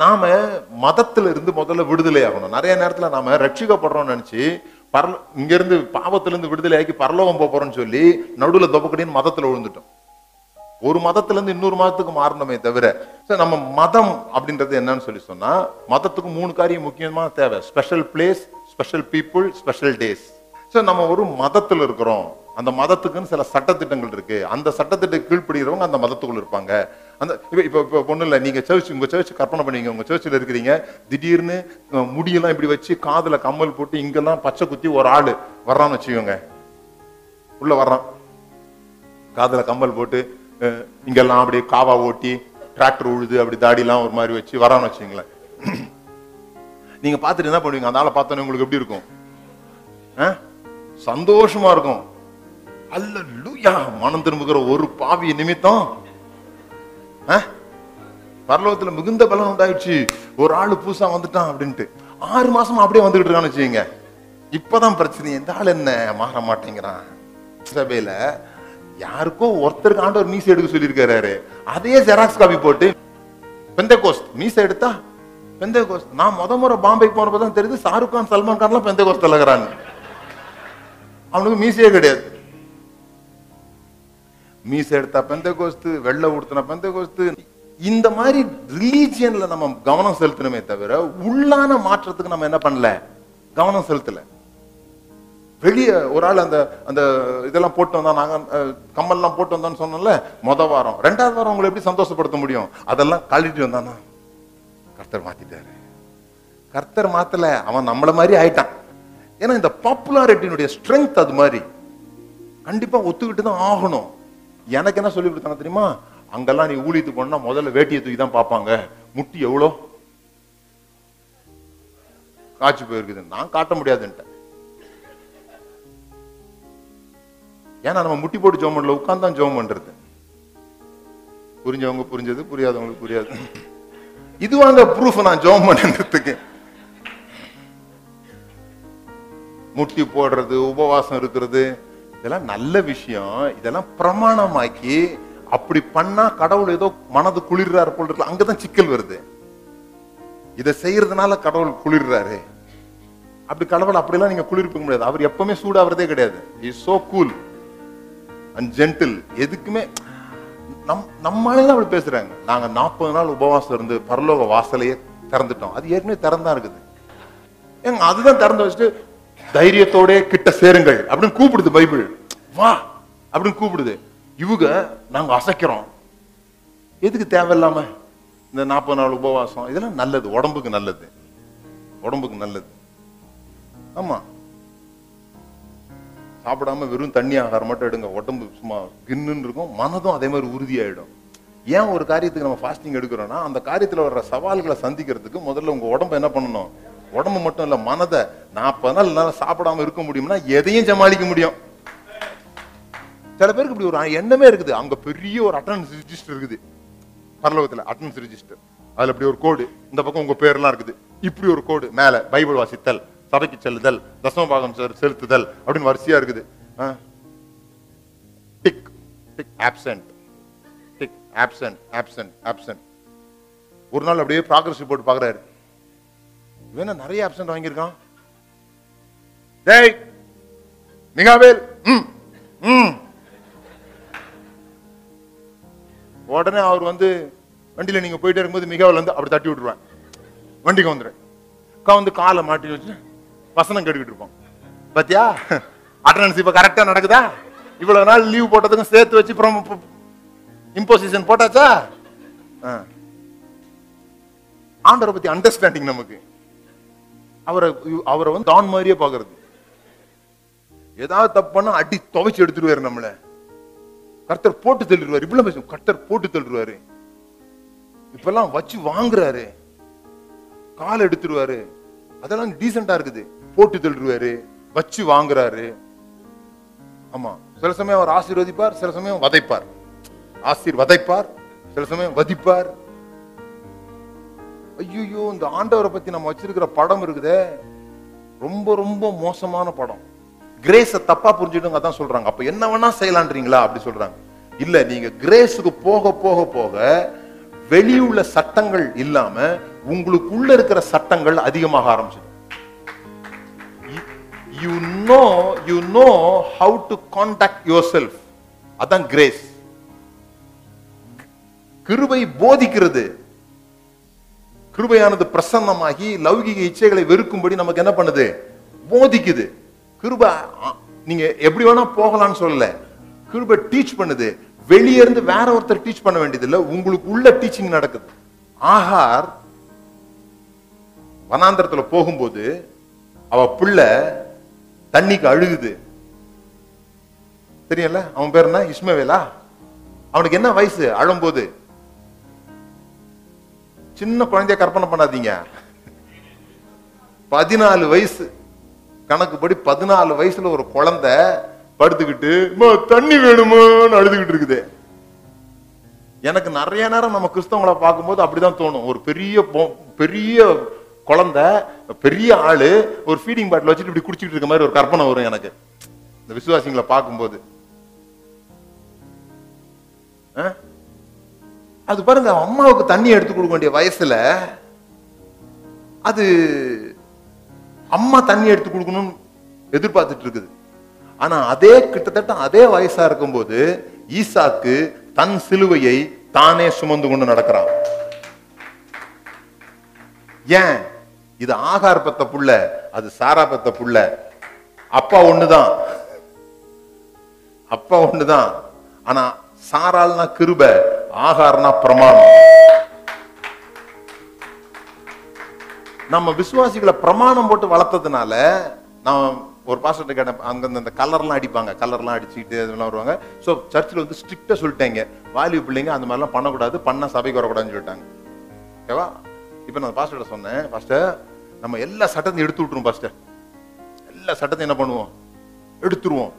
நாம மதத்துல இருந்து முதல்ல விடுதலை ஆகணும். நிறைய நேரத்துல நாம ரட்சிக்கப்படுறோம்னு நினைச்சு பரல இங்க இருந்து பாவத்துல இருந்து விடுதலை ஆக்கி பரலோகம் போப் போறோம்னு சொல்லி நடுவில் தொப்பக்கடின்னு மதத்துல விழுந்துட்டோம். ஒரு மதத்துல இருந்து இன்னொரு மதத்துக்கு மாறணுமே தவிர சார் நம்ம மதம் அப்படின்றது என்னன்னு சொல்லி சொன்னா மதத்துக்கு மூணு காரியம் முக்கியமான தேவை. Special place special people special days sir நம்ம ஒரு மதத்தில் இருக்கிறோம். அந்த மதத்துக்குன்னு சில சட்டத்திட்டங்கள் இருக்கு. அந்த சட்டத்திட்ட கீழ்ப்படுகிறவங்க அந்த மதத்துக்குள்ள இருப்பாங்க. அந்த இப்போ இப்போ இப்போ பொண்ணு இல்லை நீங்கள் சர்ச் உங்கள் சர்ச் கற்பனை பண்ணுவீங்க உங்கள் சர்ச்சில் இருக்கிறீங்க திடீர்னு முடியெல்லாம் இப்படி வச்சு காதுல கம்மல் போட்டு இங்கெல்லாம் பச்சை குத்தி ஒரு ஆள் வர்றான்னு வச்சுக்கோங்க. உள்ள வர்றான். காதில் கம்மல் போட்டு இங்கெல்லாம் அப்படியே காவா ஓட்டி டிராக்டர் உழுது அப்படி தாடிலாம் ஒரு மாதிரி வச்சு வரான்னு வச்சுங்களேன் நீங்கள் பார்த்துட்டு என்ன பண்ணுவீங்க? அந்த ஆளை பார்த்தோன்னே உங்களுக்கு எப்படி இருக்கும்? சந்தோஷமா இருக்கும். அல்ல லூயா மனம் திரும்புகிற ஒரு பாவி நிமித்தம் பரலோகத்துல மிகுந்த பலம் உண்டாயிடுச்சு. ஒரு ஆள் புதுசா வந்துட்டான் அப்படின்ட்டு. ஆறு மாசமா அப்படியே வந்துகிட்டு இருக்கான்னு வச்சுக்கோங்க. இப்பதான் பிரச்சனை. எந்த ஆள் என்ன? மாற மாட்டேங்கிறான். சபையில யாருக்கோ ஒருத்தருக்கு ஆண்டவர் மீசை எடுக்க சொல்லியிருக்காரு அதே ஜெராக்ஸ் காப்பி போட்டு பெந்த கோஸ்ட் மீசை எடுத்தா? பெந்த கோஸ்ட் நான் முத முறை பாம்பேக்கு போனப்பதான் தெரியுது ஷாருக் கான் சல்மான் கான்லாம் பெந்த கோஸ்ட் இருக்கிறான்னு அவனுக்கு மீசையே கிடையாது. மீசை எடுத்தா பெந்த கோஸ்து வெள்ளை ஊடுத்தின பெந்த கோஸ்து இந்த மாதிரி ரிலீஜியன்ல நம்ம கவனம் செலுத்தணுமே தவிர உள்ளான மாற்றத்துக்கு நம்ம என்ன பண்ணல? கவனம் செலுத்தல. வெளியே ஒரு ஆள் அந்த அந்த இதெல்லாம் போட்டு வந்தோம் நாங்க கம்மல்லாம் போட்டு வந்தோம்னு சொன்னோம்ல முத வாரம். ரெண்டாவது வாரம் உங்களை எப்படி சந்தோஷப்படுத்த முடியும்? அதெல்லாம் கழட்டிட்டு வந்தானா? கர்த்தர் மாத்திட்டாரு. கர்த்தர் மாத்தல அவன் நம்மள மாதிரி ஆயிட்டான். ஏன்னா இந்த பாப்புலாரிட்டியினுடைய ஸ்ட்ரென்த் அது மாதிரி. கண்டிப்பா ஒத்துக்கிட்டு தான் ஆகணும். எனக்கு என்ன சொல்லி கொடுத்தாங்க தெரியுமா? அங்கெல்லாம் நீ ஊழியத்து போனா முதல்ல வேட்டியை தூக்கி தான் பார்ப்பாங்க. முட்டி எவ்வளோ? காய்ச்சி போயிருக்குது. நான் காட்ட முடியாதுன்ட்டேன். ஏன்னா நம்ம முட்டி போட்டு ஜோம் பண்ணல உட்காந்து தான் ஜோம் பண்றது. புரிஞ்சவங்க புரிஞ்சது புரியாதவங்களுக்கு புரியாது. இது வாங்க ப்ரூஃப் நான் ஜோம் பண்ணுறதுக்கு முட்டி போடுறது உபவாசம் இருக்கிறது இதெல்லாம் நல்ல விஷயம். இதெல்லாம் பிரமாணமாக்கி அப்படி பண்ணா கடவுள் ஏதோ மனது குளிர்றாரு போல் இருக்கலாம் அங்கதான் சிக்கல் வருது. இதை செய்யறதுனால கடவுள் குளிர்றாரு. அப்படி கடவுள் அப்படிலாம் நீங்க குளிர்ப்பிக்க முடியாது. அவர் எப்பவுமே சூடாகிறதே கிடையாது. Is so cool and gentle எதுக்குமே நம் நம்ம தான் அப்படி பேசுறாங்க. நாங்க நாற்பது நாள் உபவாசம் இருந்து பரலோக வாசலையே திறந்துட்டோம். அது ஏற்கனவே திறந்தா இருக்குது. ஏங்க அதுதான் திறந்து வச்சுட்டு தைரியத்தோட கிட்ட சேருங்கள். அப்படின்னு கூப்பிடுது பைபிள். வா. அப்படின்னு கூப்பிடுது. இவங்க நாங்க அசைக்கிறோம். எதுக்கு தேவையில்லாம? இந்த நாற்பது நாள் உபவாசம் இதெல்லாம் நல்லது. உடம்புக்கு நல்லது. உடம்புக்கு நல்லது. ஆமா. சாப்பிடாம வெறும் தண்ணி ஆகாரம் மட்டும் எடுங்க. உடம்பு சும்மா கின்னுன்னு இருக்கும். மனதும் அதே மாதிரி உறுதியாயிடும். ஏன் ஒரு காரியத்துக்கு நம்ம ஃபாஸ்டிங் எடுக்கிறோம்னா அந்த காரியத்துல வர்ற சவால்களை சந்திக்கிறதுக்கு முதல்ல உங்க உடம்பு என்ன பண்ணணும்? உடம்பு மட்டும் இல்ல மனதை நாற்பது நாள் என்னால சாப்பிடாம இருக்க முடியும்னா எதையும் சமாளிக்க முடியும். சில பேருக்கு இப்படி ஒரு எண்ணமே இருக்குது. அங்க பெரிய ஒரு அட்டண்டன்ஸ் ரிஜிஸ்டர் இருக்குது. பரலோகத்துல அட்டண்டன்ஸ் ரிஜிஸ்டர் அதுல இப்படி ஒரு கோடு. இந்த பக்கம் உங்க பேர்லாம் இருக்குது. இப்படி ஒரு கோடு. மேல பைபிள் வாசித்தல் சபைக்கு செல்லுதல் தசம பாகம் செலுத்துதல் அப்படின்னு வரிசையா இருக்குது. Tick tick absent tick absent absent absent ஒரு நாள் அப்படியே ப்ராக்ரஸ் ரிப்போர்ட் பாக்குறாரு. இவன நிறைய ஆப்சென்ட் வாங்கியிருக்கான். டேய் மிகாவேல் ம் ம். உடனே அவர் வந்து வண்டியில் நீங்க போயிட்டே இருக்கும்போது மிகாவில் வந்து அப்படி தட்டி விட்டுருவேன். வண்டிக்கு வந்துடுறேன் அக்கா வந்து காலை மாட்டி வச்சு வசனம் கேட்டுக்கிட்டு இருப்போம். பாத்தியா? அட்டண்டன்ஸ் இப்ப கரெக்டா நடக்குதா? இவ்வளவு நாள் லீவ் போட்டதுக்கும் சேர்த்து வச்சு இம்போசிஷன் போட்டாச்சா? ஆ. ஆண்டவரை பத்தி அண்டர்ஸ்டாண்டிங் நமக்கு. அவரை அவரை வந்து டான் மாதிரியே பாக்குறது ஏதாவது தப்பு அடி துவைச்சு எடுத்துருவாரு நம்மள. கர்த்தர் போட்டு தள்ளிடுவாரு. இவ்வளவு பேசும் கர்த்தர் போட்டு தள்ளிடுவாரு. இப்பெல்லாம் வச்சு வாங்குறாரு. கால் எடுத்துருவாரு அதெல்லாம் டீசெண்டா இருக்குது. போட்டு தள்ளிடுவாரு. வச்சு வாங்குறாரு. ஆமா. சில சமயம் அவர் ஆசீர்வதிப்பார் சில சமயம் வதைப்பார். ஆசீர் வதைப்பார் சில சமயம் வதிப்பார். ஐயோ இந்த ஆண்டவரை பத்தி நம்ம வச்சிருக்கிற படம் இருக்குதே. ரொம்ப ரொம்ப மோசமான படம். கிரேஸ தப்பா புரிஞ்சுடுங்க அதான் சொல்றாங்க. அப்ப என்ன வேணா செய்யலான்றீங்களா? அப்படி சொல்றாங்க. இல்ல நீங்க கிரேஸுக்கு போக போக போக வெளியுள்ள சட்டங்கள் இல்லாம உங்களுக்குள்ள இருக்கிற சட்டங்கள் அதிகமாக ஆரம்பிச்சது. You know you know how to contact yourself அதான் கிரேஸ் கிருபை போதிக்கிறது. கிருபையானது பிரசன்னமாகி லௌகிக இச்சைகளை வெறுக்கும்படி நமக்கு என்ன பண்ணுது? போதிக்குது கிருபை நீங்க எப்படி வேணா போகலாம்னு சொல்லல. கிருபை டீச் பண்ணுது. வெளியே இருந்து வேற ஒருத்தர் டீச் பண்ண வேண்டியது இல்ல உங்களுக்கு உள்ள டீச்சிங் நடக்குது. ஆஹார் வனாந்திரத்துல போகும்போது அவ பிள்ளை தண்ணிக்கு அழுகுது. தெரியல அவன் பேர் என்ன? இஸ்மவேலா? அவனுக்கு என்ன வயசு? அழும்போது சின்ன குழந்தைய கற்பனை பண்ணாதீங்க. பதினாலு வயசு. கணக்குப்படி பதினாலு வயசுல ஒரு குழந்தை படுத்துக்கிட்டு தண்ணி வேணுமான்னு அழுதுகிட்டு இருக்குது. எனக்கு நிறைய நேரம் நம்ம கிறிஸ்தவங்களை பார்க்கும்போது அப்படிதான் தோணும். ஒரு பெரிய பொ- பெரிய குழந்தை பெரிய ஆளு ஒரு ஃபீடிங் பாட்டில் வச்சுட்டு இப்படி குடிச்சிட்டு இருக்க மாதிரி ஒரு கற்பனை வரும் எனக்கு. இந்த விசுவாசிங்களை பார்க்கும்போது. ஆ? அது பாருங்க அம்மாவுக்கு தண்ணி எடுத்து கொடுக்க வேண்டிய வயசுல அது அம்மா தண்ணி எடுத்து கொடுக்கணும்னு எதிர்பார்த்துட்டு இருக்குது. ஆனா அதே கிட்டத்தட்ட அதே வயசா இருக்கும்போது ஈசாக்கு தன் சிலுவையை தானே சுமந்து கொண்டு நடக்கிறான். ஏன்? இது ஆகார் பெத்த புள்ள அது சாரா பெத்த புள்ள. அப்பா ஒண்ணுதான். அப்பா ஒண்ணுதான். ஆனா சாரால்னா கிருப ஆகார்னா பிரமாணம். நம்ம விசுவாசிகளை பிரமாணம் போட்டு வளர்த்ததுனால நான் ஒரு பாஸ்டர் கேட்டேன் அங்க அந்த கலர்லாம் அடிப்பாங்க கலர்லாம் அடிச்சுட்டு அதெல்லாம் வருவாங்க. ஸோ சர்ச்சில் வந்து ஸ்ட்ரிக்டாக சொல்லிட்டாங்க. வாலிபு பிள்ளைங்க அந்த மாதிரிலாம் பண்ணக்கூடாது பண்ண சபைக்கு வரக்கூடாதுன்னு சொல்லிட்டாங்க. ஓகேவா இப்போ நான் பாஸ்டர்கிட்ட சொன்னேன் பாஸ்டர் நம்ம எல்லா சட்டத்தையும் எடுத்து விட்டுருவோம் பாஸ்டர் எல்லா சட்டத்தையும் என்ன பண்ணுவோம்? எடுத்துருவோம்.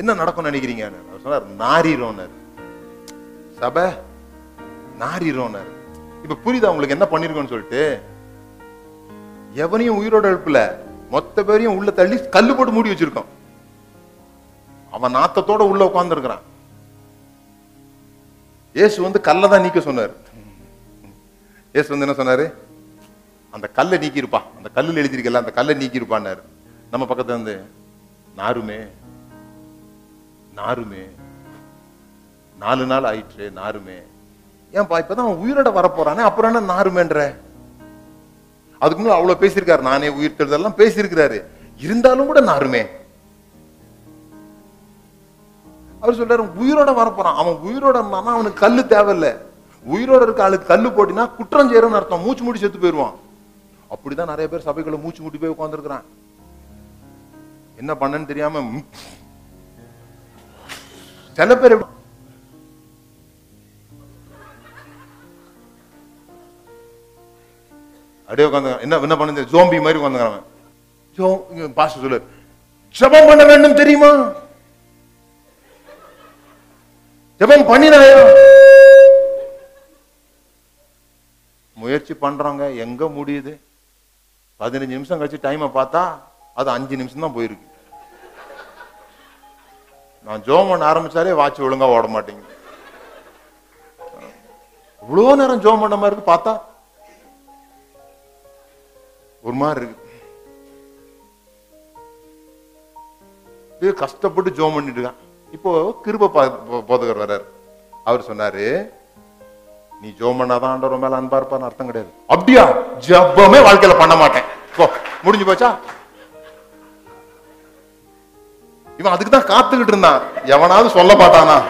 என்ன நடக்கும்னு நினைக்கிறீங்க அவர் சொன்னார் நாரிரோன்னார் சபை நாரிரோன்னார் இப்ப புரியுதா உங்களுக்கு என்ன பண்ணிருக்கோம்னு சொல்லிட்டு? எவனையும் உயிரோட எழுப்புல. மொத்த பேரையும் உள்ள தள்ளி கல்லு போட்டு மூடி வச்சிருக்கோம். அவன் நாத்தத்தோட உள்ள உட்கார்ந்துருக்கிறான். இயேசு வந்து கல்லை தான் நீக்க சொன்னார். இயேசு வந்து என்ன சொன்னாரு? அந்த கல்லை நீக்கிருப்பா அந்த கல்லுல எழுதியிருக்கல அந்த கல்லை நீக்கிருப்பான்னு நம்ம பக்கத்துல இருந்து நாருமே நாருமே நாலு நாள் ஆயிற்று நாருமே. ஏன்பா இப்பதான் அவன் உயிரோட வரப்போறானே அப்புறம் என்ன நாருமேன்ற? அதுக்கு முன்னாடி அவ்வளவு பேசியிருக்காரு. நானே உயிர் தெழுதெல்லாம் பேசியிருக்கிறாரு. இருந்தாலும் கூட நாருமே. அவர் சொல்றாரு உயிரோட வரப்போறான். அவன் உயிரோட இருந்தானா அவனுக்கு கல்லு தேவையில்ல. உயிரோட இருக்க ஆளுக்கு கல்லு போட்டினா குற்றம் செய்யறன்னு அர்த்தம். மூச்சு மூடி செத்து போயிருவான் அப்படிதான் நிறைய பேர் சபைக்குள்ள மூச்சு மூடி போய் உட்காந்துருக்கிறான் என்ன பண்ணன்னு தெரியாம சில பேர் அப்படியே உட்காந்து என்ன என்ன பண்ணுது? ஜோம்பி மாதிரி உட்காந்துக்கிறான் ஜோ பாஸ்டர் சொல்லு ஜபம் பண்ண வேண்டும் தெரியுமா? ஜபம் பண்ணினாயா? முயற்சி பண்றாங்க. எங்க முடியுது? பதினஞ்சு நிமிஷம் கழிச்சு டைமை பார்த்தா அது அஞ்சு நிமிஷம் தான் போயிருக்கு. நான் ஜோம் பண்ண ஆரம்பிச்சாலே வாட்ச் ஒழுங்கா ஓட மாட்டேங்குது. இவ்வளவு நேரம் ஜோம் பண்ண மாதிரி இருக்கு பார்த்தா? ஒரு மாதிரி இருக்கு. கஷ்டப்பட்டு ஜோம் பண்ணிட்டு இருக்கான். இப்போ கிருப பா- போதகர் வர்றாரு. அவர் சொன்னாரு நீ ஜோம் பண்ணாதான் ஆண்டவர் மேல அன்பா இருப்பான்னு அர்த்தம் கிடையாது. அப்படியா? ஜப்பமே வாழ்க்கையில பண்ண மாட்டேன். போ முடிஞ்சு போச்சா? இவன் அதுக்கு தான் காத்துக்கிட்டு இருந்தான். எவனாவது சொல்ல மாட்டானா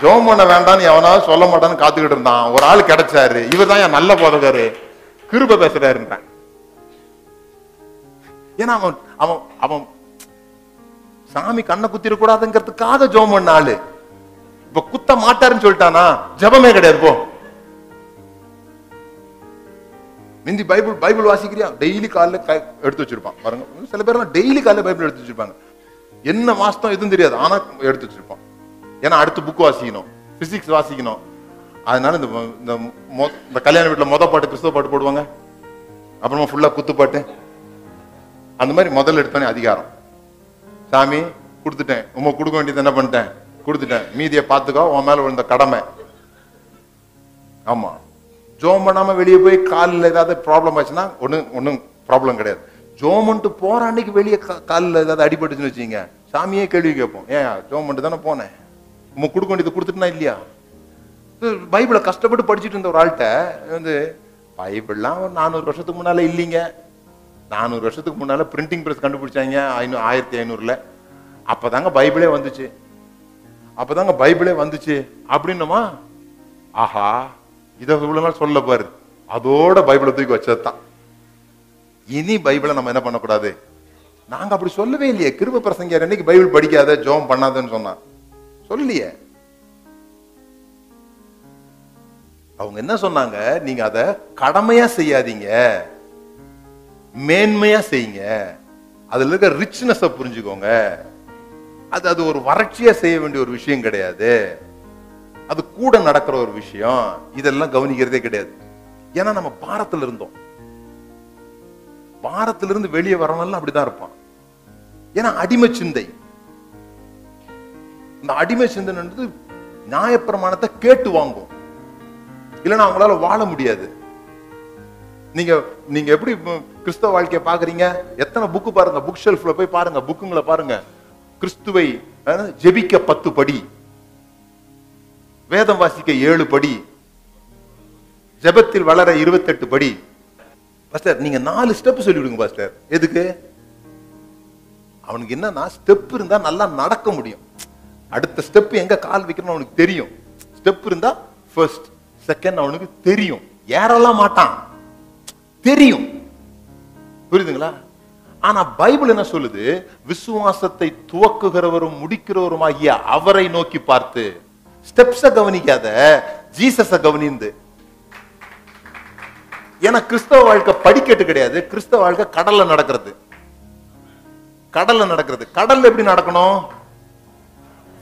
ஜோம் பண்ண வேண்டாம்னு எவனாவது சொல்ல மாட்டான்னு காத்துக்கிட்டு இருந்தான். ஒரு ஆள் கிடைச்சாரு. இவர் தான் என் நல்ல போதகரு. கிருப பேசுறாருன்றான். ஏன்னா அவன் அவன் அவன் சாமி கண்ணை குத்திடக்கூடாதுங்கிறதுக்காக ஜோம் பண்ண ஆளு. இப்ப குத்த மாட்டாருன்னு சொல்லிட்டானா? ஜெபமே கிடையாது போ. மிந்தி பைபிள் பைபிள் வாசிக்கிறியா? டெய்லி காலைல எடுத்து வச்சிருப்பான். பாருங்க சில பேர் டெய்லி காலைல பைபிள் எடுத்து வச்சிருப்பாங்க. என்ன வாஸ்தம் எதுவும் தெரியாது. ஆனா எடுத்து வச்சிருப்பான். ஏன்னா அடுத்து புக் வாசிக்கணும். பிசிக்ஸ் வாசிக்கணும். அதனால இந்த இந்த மொ- இந்த கல்யாண வீட்டில் மொத பாட்டு கிறிஸ்தவ பாட்டு போடுவாங்க. அப்புறமா ஃபுல்லா குத்து பாட்டு அந்த மாதிரி முதல்ல எடுத்தோன்னே அதிகாரம். சாமி கொடுத்துட்டேன். உங்க கொடுக்க வேண்டியது என்ன பண்ணிட்டேன்? கொடுத்துட்டேன். மீதியை பார்த்துக்கோ உன் மேல விழுந்த கடமை. ஆமா. ஜோம் பண்ணாம வெளியே போய் காலில் ஏதாவது ப்ராப்ளம் ஆச்சுன்னா ஒன்றும் ஒன்றும் ப்ராப்ளம் கிடையாது. ஜோம் பண்ணிட்டு போற அன்னைக்கு வெளியே காலில் ஏதாவது அடிபட்டுச்சுன்னு வச்சுங்க சாமியே கேள்வி கேட்போம். ஏன் ஜோம் பண்ணிட்டு தானே போனேன்? உங்க கொடுக்க வேண்டியது கொடுத்துட்டுனா இல்லையா? இது பைபிளை கஷ்டப்பட்டு படிச்சுட்டு இருந்த ஒரு ஆள்கிட்ட வந்து பைபிள்லாம் ஒரு நானூறு வருஷத்துக்கு முன்னால இல்லைங்க. நானூறு வருஷத்துக்கு முன்னால் பிரிண்டிங் ப்ரெஸ் கண்டுபிடிச்சாங்க ஐநூறு ஆயிரத்தி ஐநூறுல. அப்பதாங்க பைபிளே வந்துச்சு. அப்பதாங்க பைபிளே வந்துச்சு. அப்படின்னுமா? ஆஹா இதை இவ்வளோ நாள் சொல்ல பாரு. அதோட பைபிளை தூக்கி வச்சதுதான். இனி பைபிளை நம்ம என்ன பண்ணக்கூடாது? நாங்கள் அப்படி சொல்லவே இல்லையே. கிருப பிரசங்கர் அன்னைக்கு பைபிள் படிக்காத ஜோம் பண்ணாதன்னு சொன்னான் சொல்லியே அவங்க என்ன சொன்னாங்க? நீங்க அதை கடமையா செய்யாதீங்க. மேன்மையா செய்யுங்க. அதுல இருக்க ரிச்னஸ் புரிஞ்சுக்கோங்க. அது அது ஒரு வறட்சியா செய்ய வேண்டிய ஒரு விஷயம் கிடையாது. அது கூட நடக்கிற ஒரு விஷயம். இதெல்லாம் கவனிக்கிறதே கிடையாது. ஏன்னா நம்ம பாரத்துல இருந்தோம். பாரத்துல இருந்து வெளியே வரவங்க அப்படிதான் இருப்பான் ஏன்னா அடிமை சிந்தை. இந்த அடிமை சிந்தனைன்றது நியாயப்பிரமாணத்தை கேட்டு வாங்கும். இல்லைன்னா அவங்களால வாழ முடியாது. நீங்க நீங்க எப்படி கிறிஸ்தவ வாழ்க்கைய பாக்குறீங்க எத்தனை புக்கு பாருங்க புக் ஷெல்ஃப்ல போய் பாருங்க புக்குங்களை பாருங்க. கிறிஸ்துவை ஜெபிக்க பத்து படி. வேதம் வாசிக்க ஏழு படி. ஜெபத்தில் வளர இருபத்தெட்டு படி. பாஸ்டர் நீங்க நாலு ஸ்டெப் சொல்லி விடுங்க பாஸ்டர் எதுக்கு? அவனுக்கு என்னன்னா ஸ்டெப் இருந்தா நல்லா நடக்க முடியும். அடுத்த ஸ்டெப் எங்க கால் வைக்கணும் அவனுக்கு தெரியும். ஸ்டெப் இருந்தா ஃபர்ஸ்ட் செகண்ட் அவனுக்கு தெரியும். ஏறலாம் மாட்டான்? தெரியும். புரியுதுங்களா? ஆனா பைபிள் என்ன சொல்லுது? விசுவாசத்தை துவக்குகிறவரும் முடிக்கிறவரும் ஆகிய அவரை நோக்கி பார்த்து. ஸ்டெப்ஸ கவனிக்காத ஜீசஸ கவனிந்து. ஏன்னா கிறிஸ்தவ வாழ்க்கை படிக்கட்டு கிடையாது. கிறிஸ்தவ வாழ்க்கை கடல்ல நடக்கிறது. கடல்ல நடக்கிறது. கடல்ல எப்படி நடக்கணும்?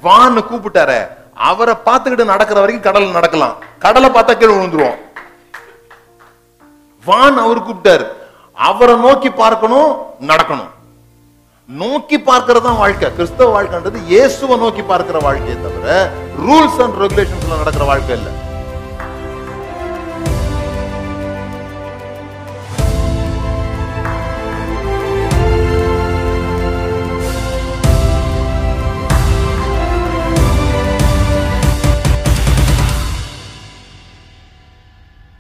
வான்னு கூப்பிட்டார. அவரை பார்த்துக்கிட்டு நடக்கிற வரைக்கும் கடல் நடக்கலாம். கடலை பார்த்தா கீழே விழுந்துருவோம். வான் அவர் கூப்பிட்டாரு. அவரை நோக்கி பார்க்கணும் நடக்கணும். நோக்கி பார்க்கிறது தான் வாழ்க்கை. கிறிஸ்தவ வாழ்க்கைன்றது இயேசுவை நோக்கி பார்க்கிற வாழ்க்கையை தவிர ரூல்ஸ் அண்ட் ரெகுலேஷன்ஸ்ல நடக்கிற வாழ்க்கை இல்லை.